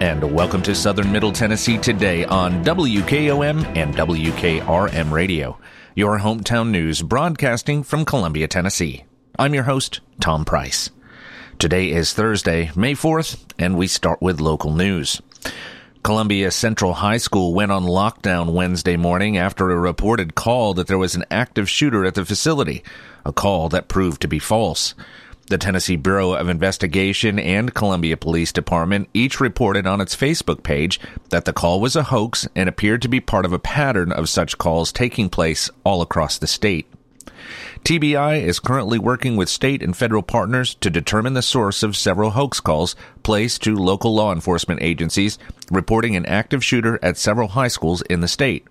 And welcome to Southern Middle Tennessee today on WKOM and WKRM Radio, your hometown news broadcasting from Columbia, Tennessee. I'm your host, Tom Price. Today is Thursday, May 4th, and we start with local news. Columbia Central High School went on lockdown Wednesday morning after a reported call that there was an active shooter at the facility, a call that proved to be false. The Tennessee Bureau of Investigation and Columbia Police Department each reported on its Facebook page that the call was a hoax and appeared to be part of a pattern of such calls taking place all across the state. TBI is currently working with state and federal partners to determine the source of several hoax calls placed to local law enforcement agencies reporting an active shooter at several high schools in the state.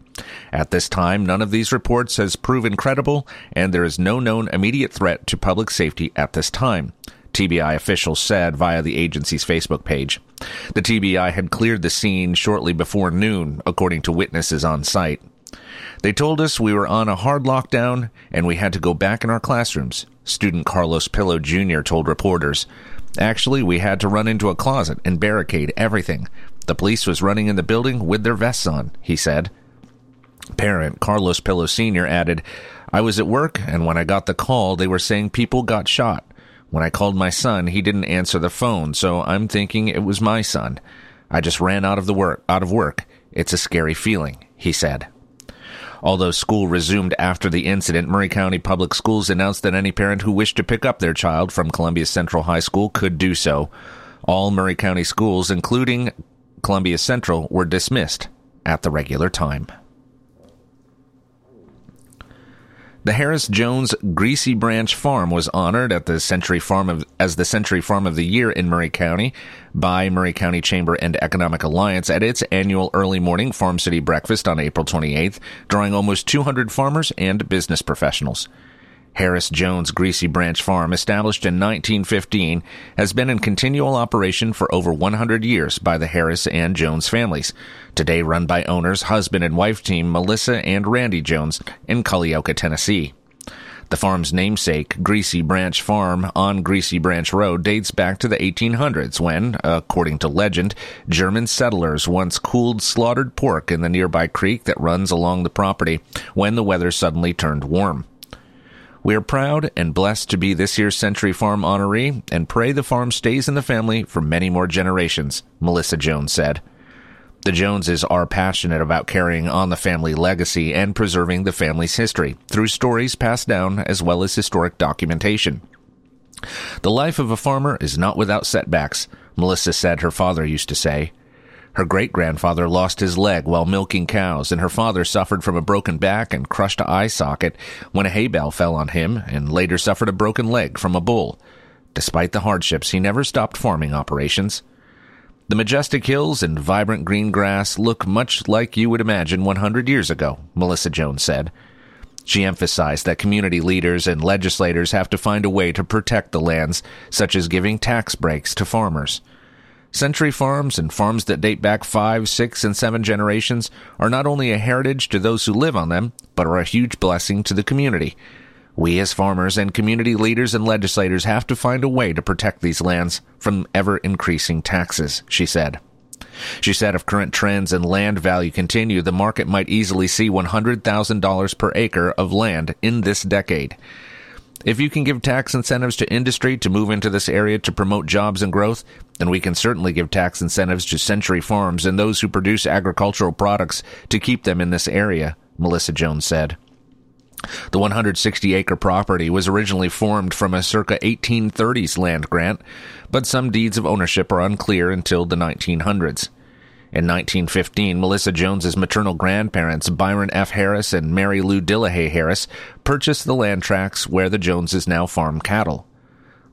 At this time, none of these reports has proven credible, and there is no known immediate threat to public safety at this time. TBI officials said via the agency's Facebook page. The TBI had cleared the scene shortly before noon, according to witnesses on site. They told us we were on a hard lockdown and we had to go back in our classrooms, student Carlos Pillow Jr. told reporters. Actually, we had to run into a closet and barricade everything. The police was running in the building with their vests on, he said. Parent Carlos Pillow Sr. added, I was at work, and when I got the call, they were saying people got shot. When I called my son, he didn't answer the phone, so I'm thinking it was my son. I just ran out of the work out of work. It's a scary feeling, he said. Although school resumed after the incident, Maury County Public Schools announced that any parent who wished to pick up their child from Columbia Central High School could do so. All Maury County schools, including Columbia Central, were dismissed at the regular time. The Harris Jones Greasy Branch Farm was honored at the Century Farm of, as the Century Farm of the Year in Maury County by Maury County Chamber and Economic Alliance at its annual early morning Farm City breakfast on April 28th, drawing almost 200 farmers and business professionals. Harris Jones Greasy Branch Farm, established in 1915, has been in continual operation for over 100 years by the Harris and Jones families. Today run by owners, husband and wife team Melissa and Randy Jones in Culleoka, Tennessee. The farm's namesake, Greasy Branch Farm on Greasy Branch Road, dates back to the 1800s when, according to legend, German settlers once cooled slaughtered pork in the nearby creek that runs along the property when the weather suddenly turned warm. We are proud and blessed to be this year's Century Farm honoree and pray the farm stays in the family for many more generations, Melissa Jones said. The Joneses are passionate about carrying on the family legacy and preserving the family's history through stories passed down as well as historic documentation. The life of a farmer is not without setbacks, Melissa said her father used to say. Her great grandfather lost his leg while milking cows, and her father suffered from a broken back and crushed eye socket when a hay bale fell on him, and later suffered a broken leg from a bull. Despite the hardships, he never stopped farming operations. The majestic hills and vibrant green grass look much like you would imagine 100 years ago, Melissa Jones said. She emphasized that community leaders and legislators have to find a way to protect the lands, such as giving tax breaks to farmers. Century farms and farms that date back five, six, and seven generations are not only a heritage to those who live on them, but are a huge blessing to the community. We as farmers and community leaders and legislators have to find a way to protect these lands from ever increasing taxes, she said. She said if current trends in land value continue, the market might easily see $100,000 per acre of land in this decade. If you can give tax incentives to industry to move into this area to promote jobs and growth, then we can certainly give tax incentives to Century Farms and those who produce agricultural products to keep them in this area, Melissa Jones said. The 160 acre property was originally formed from a circa 1830s land grant, but some deeds of ownership are unclear until the 1900s. In 1915, Melissa Jones's maternal grandparents, Byron F. Harris and Mary Lou Dillahay Harris, purchased the land tracts where the Joneses now farm cattle.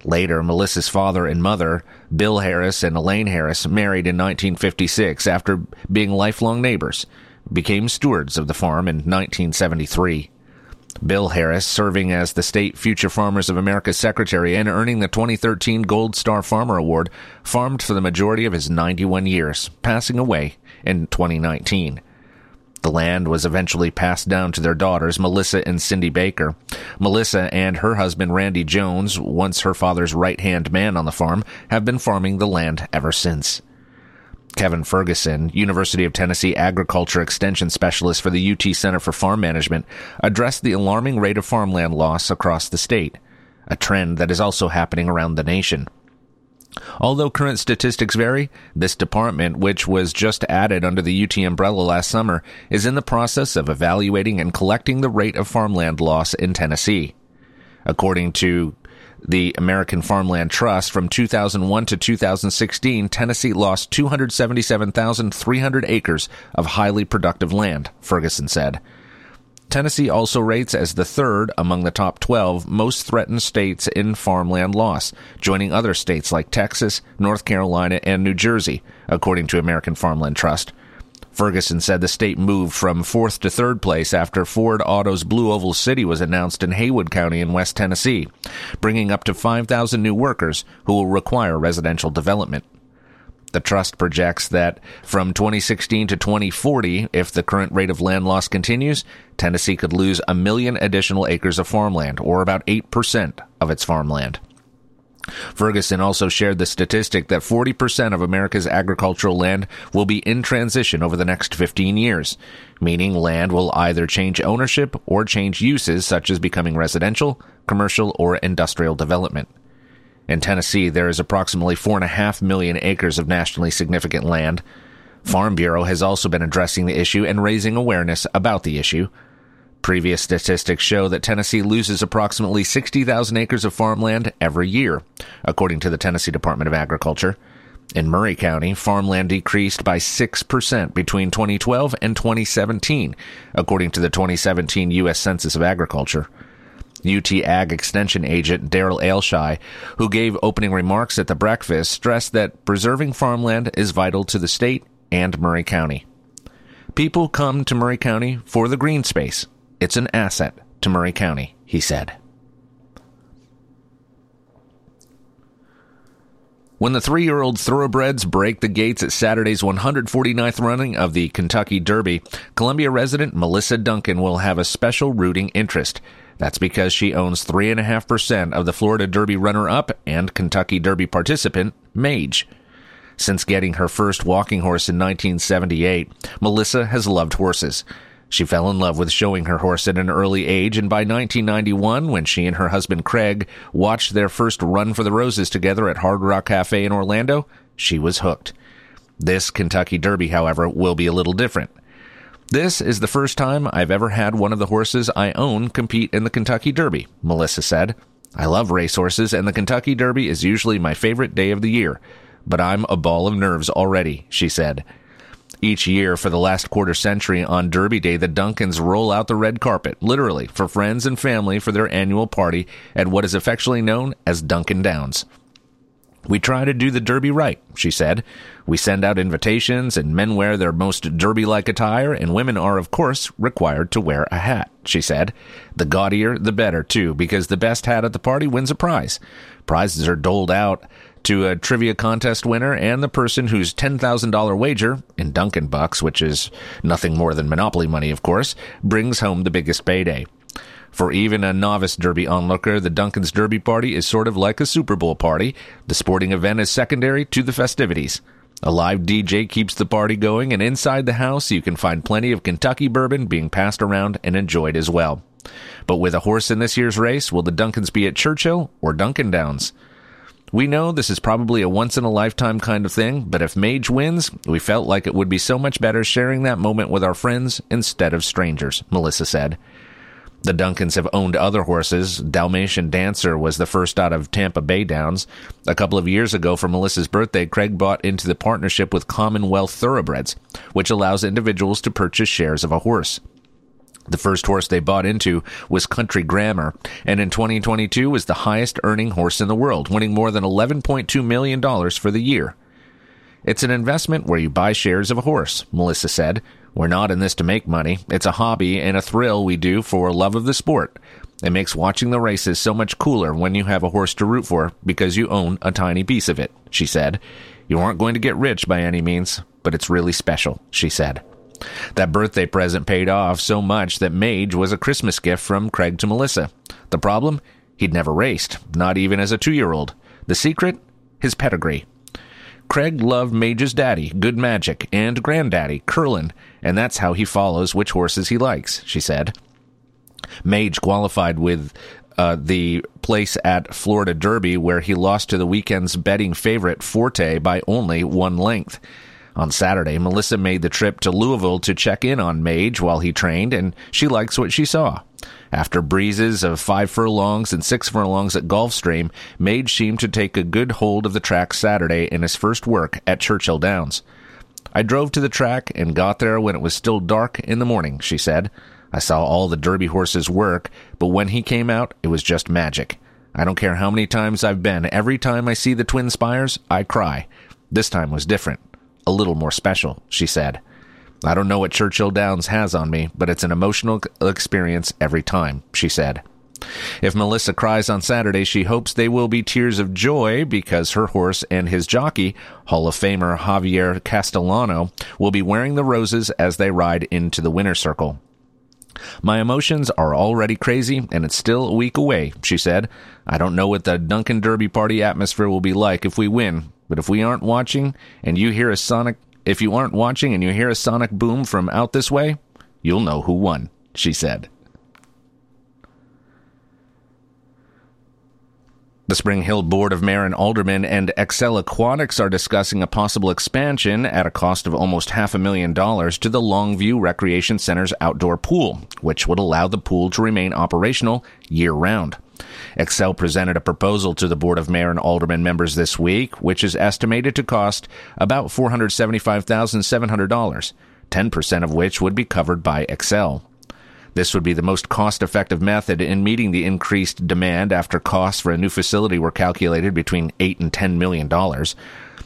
Later, Melissa's father and mother, Bill Harris and Elaine Harris, married in 1956 after being lifelong neighbors, became stewards of the farm in 1973. Bill Harris, serving as the State Future Farmers of America Secretary and earning the 2013 Gold Star Farmer Award, farmed for the majority of his 91 years, passing away in 2019. The land was eventually passed down to their daughters, Melissa and Cindy Baker. Melissa and her husband, Randy Jones, once her father's right hand man on the farm, have been farming the land ever since. Kevin Ferguson, University of Tennessee Agriculture Extension Specialist for the UT Center for Farm Management, addressed the alarming rate of farmland loss across the state, a trend that is also happening around the nation. Although current statistics vary, this department, which was just added under the UT umbrella last summer, is in the process of evaluating and collecting the rate of farmland loss in Tennessee. According to the American Farmland Trust from 2001 to 2016, Tennessee lost 277,300 acres of highly productive land, Ferguson said. Tennessee also rates as the third among the top 12 most threatened states in farmland loss, joining other states like Texas, North Carolina, and New Jersey, according to American Farmland Trust. Ferguson said the state moved from fourth to third place after Ford Auto's Blue Oval City was announced in Haywood County in West Tennessee, bringing up to 5,000 new workers who will require residential development. The trust projects that from 2016 to 2040, if the current rate of land loss continues, Tennessee could lose a million additional acres of farmland, or about 8% of its farmland. Ferguson also shared the statistic that 40% of America's agricultural land will be in transition over the next 15 years, meaning land will either change ownership or change uses such as becoming residential, commercial, or industrial development. In Tennessee, there is approximately 4.5 million acres of nationally significant land. Farm Bureau has also been addressing the issue and raising awareness about the issue. Previous statistics show that Tennessee loses approximately 60,000 acres of farmland every year, according to the Tennessee Department of Agriculture. In Maury County, farmland decreased by 6% between 2012 and 2017, according to the 2017 U.S. Census of Agriculture. UT Ag Extension agent Daryl Ailshire, who gave opening remarks at the breakfast, stressed that preserving farmland is vital to the state and Maury County. People come to Maury County for the green space, it's an asset to Maury County, he said. When the three year old thoroughbreds break the gates at Saturday's 149th running of the Kentucky Derby, Columbia resident Melissa Duncan will have a special rooting interest. That's because she owns 3.5% of the Florida Derby runner up and Kentucky Derby participant, Mage. Since getting her first walking horse in 1978, Melissa has loved horses. She fell in love with showing her horse at an early age, and by 1991, when she and her husband Craig watched their first run for the roses together at Hard Rock Cafe in Orlando, she was hooked. This Kentucky Derby, however, will be a little different. This is the first time I've ever had one of the horses I own compete in the Kentucky Derby, Melissa said. I love racehorses, and the Kentucky Derby is usually my favorite day of the year, but I'm a ball of nerves already, she said. Each year for the last quarter century on Derby Day, the Duncans roll out the red carpet, literally, for friends and family for their annual party at what is affectionately known as Duncan Downs. We try to do the Derby right, she said. We send out invitations, and men wear their most Derby like attire, and women are, of course, required to wear a hat, she said. The gaudier, the better, too, because the best hat at the party wins a prize. Prizes are doled out to a trivia contest winner and the person whose $10,000 wager, in Duncan bucks, which is nothing more than Monopoly money, of course, brings home the biggest payday. For even a novice Derby onlooker, the Duncan's Derby party is sort of like a Super Bowl party. The sporting event is secondary to the festivities. A live DJ keeps the party going, and inside the house, you can find plenty of Kentucky bourbon being passed around and enjoyed as well. But with a horse in this year's race, will the Duncans be at Churchill or Duncan Downs? We know this is probably a once in a lifetime kind of thing, but if Mage wins, we felt like it would be so much better sharing that moment with our friends instead of strangers, Melissa said. The Duncans have owned other horses. Dalmatian Dancer was the first out of Tampa Bay Downs. A couple of years ago, for Melissa's birthday, Craig bought into the partnership with Commonwealth Thoroughbreds, which allows individuals to purchase shares of a horse. The first horse they bought into was Country Grammar, and in 2022 was the highest earning horse in the world, winning more than $11.2 million for the year. It's an investment where you buy shares of a horse, Melissa said. We're not in this to make money. It's a hobby and a thrill we do for love of the sport. It makes watching the races so much cooler when you have a horse to root for because you own a tiny piece of it, she said. You aren't going to get rich by any means, but it's really special, she said. That birthday present paid off so much that Mage was a Christmas gift from Craig to Melissa. The problem? He'd never raced, not even as a two year old. The secret? His pedigree. Craig loved Mage's daddy, Good Magic, and granddaddy, Curlin, and that's how he follows which horses he likes, she said. Mage qualified with uh, the place at Florida Derby where he lost to the weekend's betting favorite Forte by only one length. On Saturday, Melissa made the trip to Louisville to check in on Mage while he trained, and she likes what she saw. After breezes of five furlongs and six furlongs at Gulfstream, Mage seemed to take a good hold of the track Saturday in his first work at Churchill Downs. I drove to the track and got there when it was still dark in the morning, she said. I saw all the Derby horses work, but when he came out, it was just magic. I don't care how many times I've been, every time I see the twin spires, I cry. This time was different. A little more special, she said. I don't know what Churchill Downs has on me, but it's an emotional experience every time, she said. If Melissa cries on Saturday, she hopes they will be tears of joy because her horse and his jockey, Hall of Famer Javier Castellano, will be wearing the roses as they ride into the winner's circle. My emotions are already crazy, and it's still a week away, she said. I don't know what the Duncan Derby party atmosphere will be like if we win, but if we aren't watching and you hear a sonic if you aren't watching and you hear a sonic boom from out this way, you'll know who won, she said. The Spring Hill Board of Mayor and Aldermen and Excel Aquatics are discussing a possible expansion at a cost of almost half a million dollars to the Longview Recreation Center's outdoor pool, which would allow the pool to remain operational year round. Excel presented a proposal to the Board of Mayor and Alderman members this week, which is estimated to cost about $475,700, 10% of which would be covered by Excel. This would be the most cost effective method in meeting the increased demand after costs for a new facility were calculated between 8 and 10 million dollars.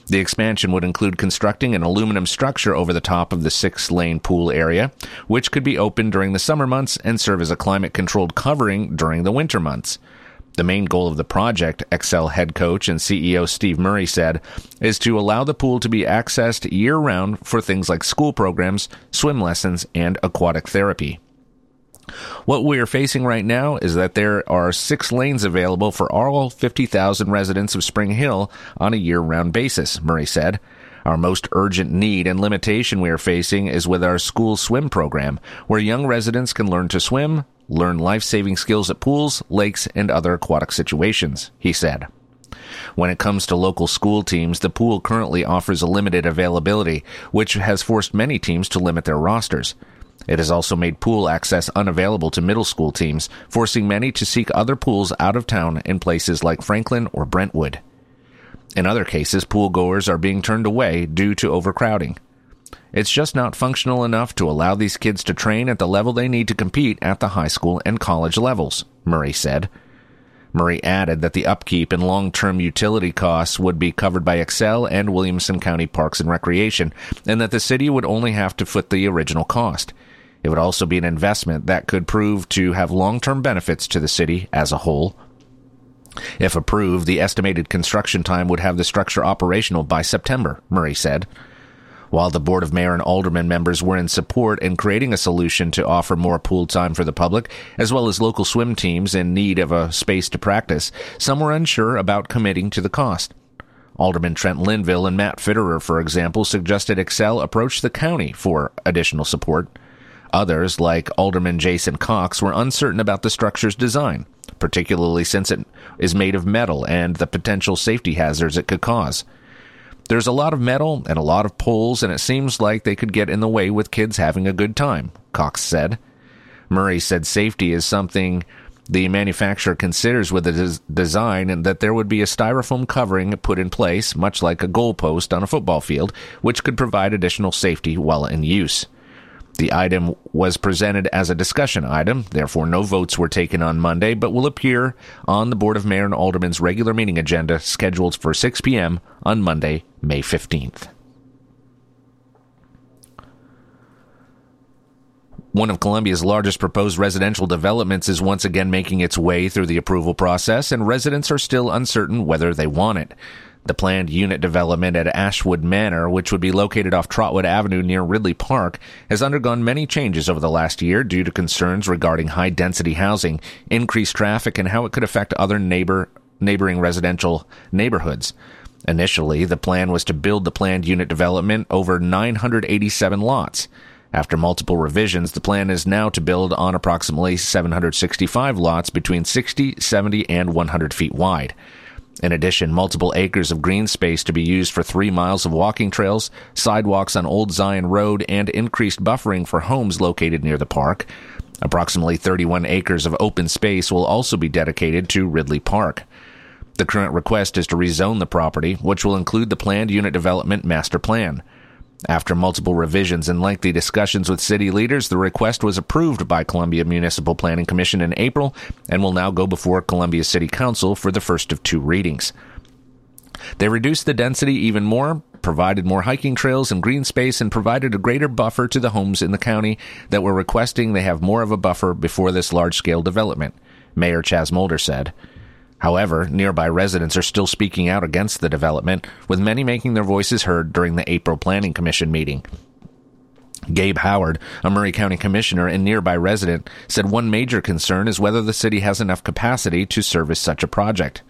The expansion would include constructing an aluminum structure over the top of the six lane pool area, which could be opened during the summer months and serve as a climate controlled covering during the winter months. The main goal of the project, Excel head coach and CEO Steve Murray said, is to allow the pool to be accessed year round for things like school programs, swim lessons, and aquatic therapy. What we are facing right now is that there are six lanes available for all 50,000 residents of Spring Hill on a year round basis, Murray said. Our most urgent need and limitation we are facing is with our school swim program, where young residents can learn to swim, learn life saving skills at pools, lakes, and other aquatic situations, he said. When it comes to local school teams, the pool currently offers a limited availability, which has forced many teams to limit their rosters. It has also made pool access unavailable to middle school teams, forcing many to seek other pools out of town in places like Franklin or Brentwood. In other cases, pool goers are being turned away due to overcrowding. It's just not functional enough to allow these kids to train at the level they need to compete at the high school and college levels, Murray said. Murray added that the upkeep and long-term utility costs would be covered by Excel and Williamson County Parks and Recreation, and that the city would only have to foot the original cost. It would also be an investment that could prove to have long term benefits to the city as a whole. If approved, the estimated construction time would have the structure operational by September, Murray said. While the Board of Mayor and Alderman members were in support in creating a solution to offer more pool time for the public, as well as local swim teams in need of a space to practice, some were unsure about committing to the cost. Alderman Trent Linville and Matt Fitterer, for example, suggested Excel approach the county for additional support. Others, like Alderman Jason Cox, were uncertain about the structure's design, particularly since it is made of metal and the potential safety hazards it could cause. There's a lot of metal and a lot of poles, and it seems like they could get in the way with kids having a good time, Cox said. Murray said safety is something the manufacturer considers with the des- design and that there would be a styrofoam covering put in place, much like a goalpost on a football field, which could provide additional safety while in use. The item was presented as a discussion item, therefore no votes were taken on Monday, but will appear on the Board of Mayor and Aldermen's regular meeting agenda scheduled for 6 p.m. on Monday, May 15th. One of Columbia's largest proposed residential developments is once again making its way through the approval process, and residents are still uncertain whether they want it. The planned unit development at Ashwood Manor, which would be located off Trotwood Avenue near Ridley Park, has undergone many changes over the last year due to concerns regarding high density housing, increased traffic, and how it could affect other neighbor, neighboring residential neighborhoods. Initially, the plan was to build the planned unit development over 987 lots. After multiple revisions, the plan is now to build on approximately 765 lots between 60, 70, and 100 feet wide. In addition, multiple acres of green space to be used for three miles of walking trails, sidewalks on Old Zion Road, and increased buffering for homes located near the park. Approximately 31 acres of open space will also be dedicated to Ridley Park. The current request is to rezone the property, which will include the planned unit development master plan. After multiple revisions and lengthy discussions with city leaders, the request was approved by Columbia Municipal Planning Commission in April and will now go before Columbia City Council for the first of two readings. They reduced the density even more, provided more hiking trails and green space, and provided a greater buffer to the homes in the county that were requesting they have more of a buffer before this large scale development, Mayor Chas Mulder said. However, nearby residents are still speaking out against the development, with many making their voices heard during the April Planning Commission meeting. Gabe Howard, a Maury County Commissioner and nearby resident, said one major concern is whether the city has enough capacity to service such a project.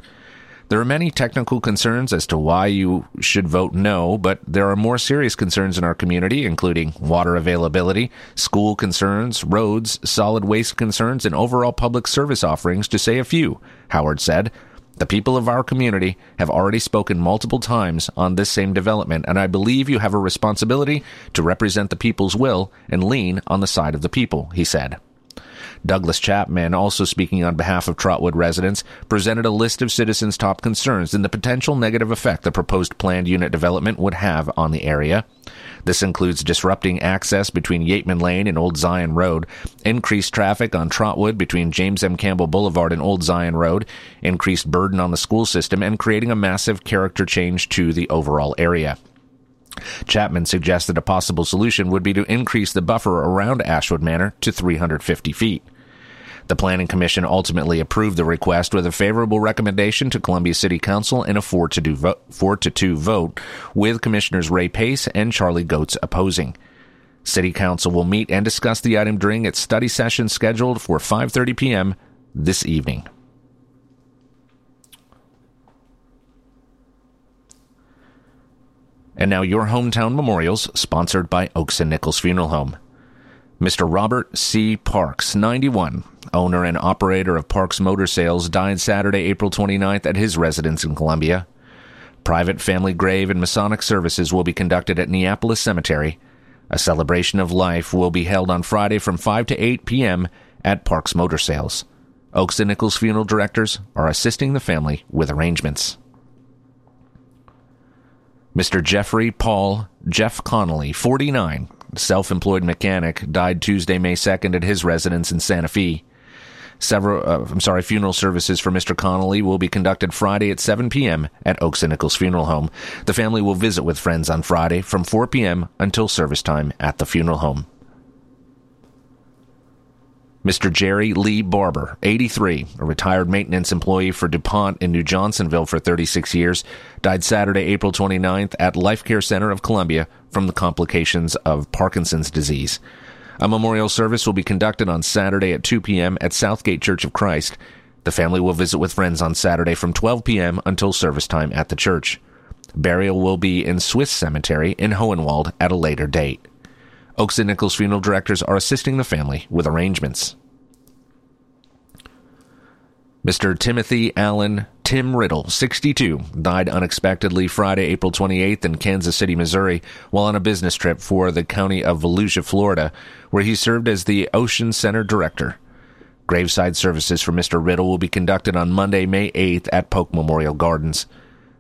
There are many technical concerns as to why you should vote no, but there are more serious concerns in our community, including water availability, school concerns, roads, solid waste concerns, and overall public service offerings, to say a few, Howard said. The people of our community have already spoken multiple times on this same development, and I believe you have a responsibility to represent the people's will and lean on the side of the people, he said. Douglas Chapman, also speaking on behalf of Trotwood residents, presented a list of citizens' top concerns and the potential negative effect the proposed planned unit development would have on the area. This includes disrupting access between Yeatman Lane and Old Zion Road, increased traffic on Trotwood between James M. Campbell Boulevard and Old Zion Road, increased burden on the school system, and creating a massive character change to the overall area. Chapman suggested a possible solution would be to increase the buffer around Ashwood Manor to 350 feet. The Planning Commission ultimately approved the request with a favorable recommendation to Columbia City Council in a 4 to, 2 vote, 4 to 2 vote, with Commissioners Ray Pace and Charlie Goetz opposing. City Council will meet and discuss the item during its study session scheduled for 5:30 p.m. this evening. And now your hometown memorials, sponsored by Oakes and Nichols Funeral Home. Mr. Robert C. Parks, 91, owner and operator of Parks Motor Sales, died Saturday, April 29th at his residence in Columbia. Private family grave and Masonic services will be conducted at Neapolis Cemetery. A celebration of life will be held on Friday from 5 to 8 p.m. at Parks Motor Sales. Oakes and Nichols funeral directors are assisting the family with arrangements. Mr. Jeffrey Paul Jeff Connolly, 49, self employed mechanic, died Tuesday, May 2nd at his residence in Santa Fe. Several, uh, I'm sorry, funeral services for Mr. Connolly will be conducted Friday at 7 p.m. at Oakes and Nichols Funeral Home. The family will visit with friends on Friday from 4 p.m. until service time at the funeral home. Mr. Jerry Lee Barber, 83, a retired maintenance employee for DuPont in New Johnsonville for 36 years, died Saturday, April 29th at Life Care Center of Columbia from the complications of Parkinson's disease. A memorial service will be conducted on Saturday at 2 p.m. at Southgate Church of Christ. The family will visit with friends on Saturday from 12 p.m. until service time at the church. Burial will be in Swiss Cemetery in Hohenwald at a later date. Oakes and Nichols funeral directors are assisting the family with arrangements. Mr. Timothy Allen Tim Riddle, 62, died unexpectedly Friday, April 28th in Kansas City, Missouri, while on a business trip for the county of Volusia, Florida, where he served as the Ocean Center director. Graveside services for Mr. Riddle will be conducted on Monday, May 8th at Polk Memorial Gardens.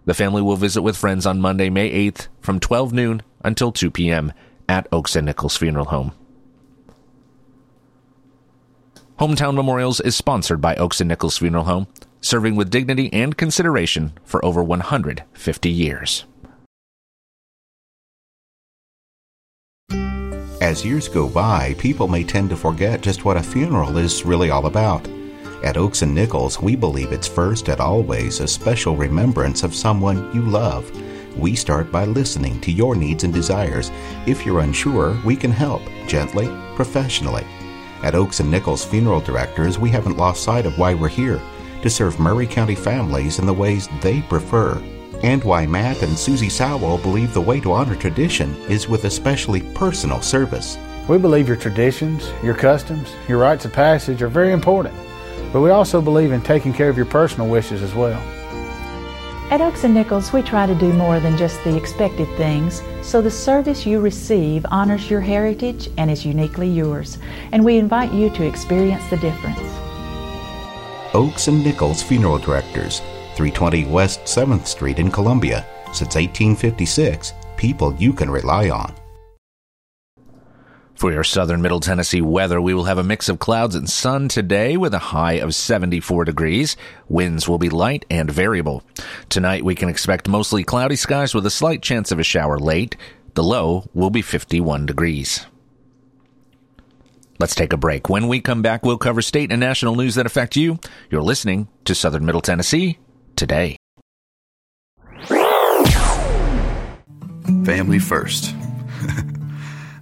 The family will visit with friends on Monday, May 8th from 12 noon until 2 p.m at Oakes and Nichols Funeral Home. Hometown Memorials is sponsored by Oakes and Nichols Funeral Home, serving with dignity and consideration for over 150 years. As years go by, people may tend to forget just what a funeral is really all about. At Oakes and Nichols, we believe it's first and always a special remembrance of someone you love we start by listening to your needs and desires. If you're unsure, we can help gently, professionally. At Oakes and Nichols Funeral Directors, we haven't lost sight of why we're here to serve Maury County families in the ways they prefer. and why Matt and Susie Sowell believe the way to honor tradition is with especially personal service. We believe your traditions, your customs, your rites of passage are very important, but we also believe in taking care of your personal wishes as well. At Oakes and Nichols, we try to do more than just the expected things, so the service you receive honors your heritage and is uniquely yours, and we invite you to experience the difference. Oakes and Nichols Funeral Directors, 320 West 7th Street in Columbia. Since 1856, people you can rely on. For your southern middle Tennessee weather, we will have a mix of clouds and sun today with a high of 74 degrees. Winds will be light and variable. Tonight we can expect mostly cloudy skies with a slight chance of a shower late. The low will be 51 degrees. Let's take a break. When we come back, we'll cover state and national news that affect you. You're listening to Southern Middle Tennessee today. Family first.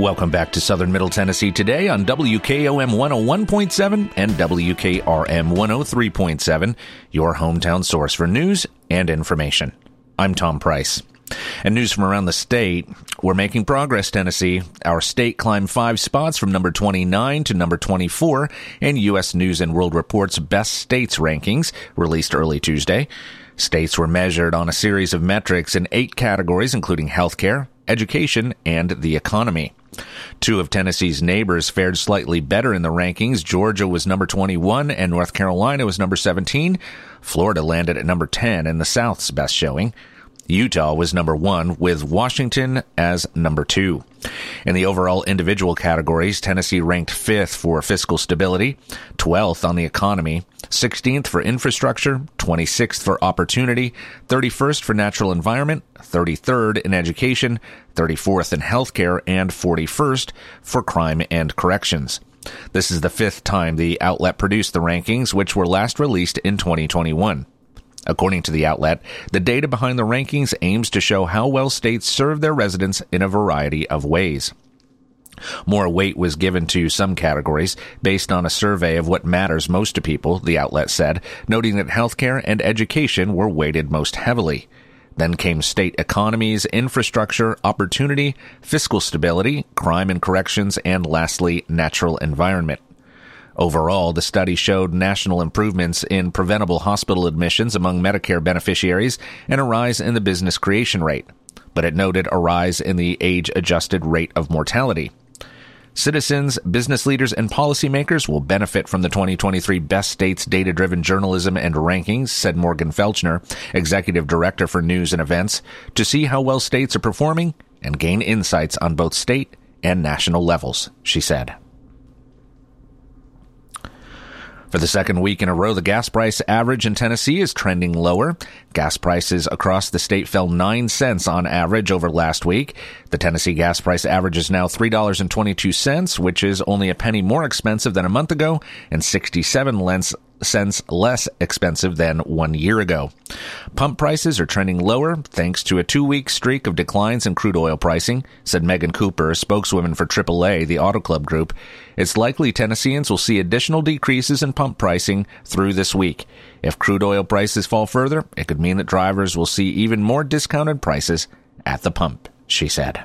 Welcome back to Southern Middle Tennessee today on WKOM 101.7 and WKRM 103.7, your hometown source for news and information. I'm Tom Price. And news from around the state. We're making progress, Tennessee. Our state climbed five spots from number 29 to number 24 in U.S. News and World Report's Best States rankings, released early Tuesday. States were measured on a series of metrics in eight categories, including healthcare, education, and the economy. Two of Tennessee's neighbors fared slightly better in the rankings. Georgia was number 21 and North Carolina was number 17. Florida landed at number 10 in the South's best showing. Utah was number one, with Washington as number two. In the overall individual categories, Tennessee ranked fifth for fiscal stability, 12th on the economy, 16th for infrastructure, 26th for opportunity, 31st for natural environment, 33rd in education, 34th in healthcare, and 41st for crime and corrections. This is the fifth time the outlet produced the rankings, which were last released in 2021. According to the outlet, the data behind the rankings aims to show how well states serve their residents in a variety of ways. More weight was given to some categories based on a survey of what matters most to people, the outlet said, noting that healthcare and education were weighted most heavily. Then came state economies, infrastructure, opportunity, fiscal stability, crime and corrections, and lastly, natural environment. Overall, the study showed national improvements in preventable hospital admissions among Medicare beneficiaries and a rise in the business creation rate, but it noted a rise in the age adjusted rate of mortality. Citizens, business leaders, and policymakers will benefit from the 2023 Best States Data Driven Journalism and Rankings, said Morgan Felchner, Executive Director for News and Events, to see how well states are performing and gain insights on both state and national levels, she said. For the second week in a row, the gas price average in Tennessee is trending lower. Gas prices across the state fell 9 cents on average over last week. The Tennessee gas price average is now $3.22, which is only a penny more expensive than a month ago and 67 cents less expensive than one year ago. Pump prices are trending lower thanks to a two week streak of declines in crude oil pricing, said Megan Cooper, spokeswoman for AAA, the Auto Club Group. It's likely Tennesseans will see additional decreases in pump pricing through this week. If crude oil prices fall further, it could mean that drivers will see even more discounted prices at the pump, she said.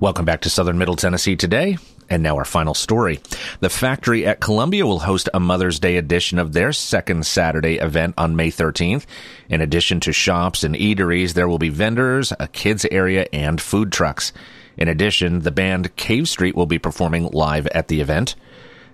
Welcome back to Southern Middle Tennessee today. And now our final story. The factory at Columbia will host a Mother's Day edition of their second Saturday event on May 13th. In addition to shops and eateries, there will be vendors, a kids area, and food trucks. In addition, the band Cave Street will be performing live at the event.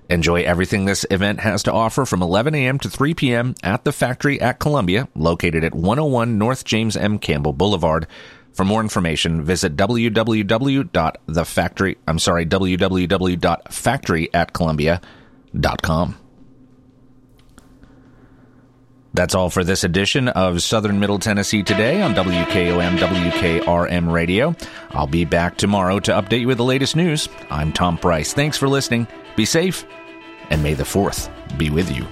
Enjoy everything this event has to offer from 11 a.m. to 3 p.m. at the factory at Columbia, located at 101 North James M. Campbell Boulevard. For more information, visit www.thefactory, I'm sorry, www.factoryatcolumbia.com. That's all for this edition of Southern Middle Tennessee Today on WKOM WKRM Radio. I'll be back tomorrow to update you with the latest news. I'm Tom Price. Thanks for listening. Be safe, and may the 4th be with you.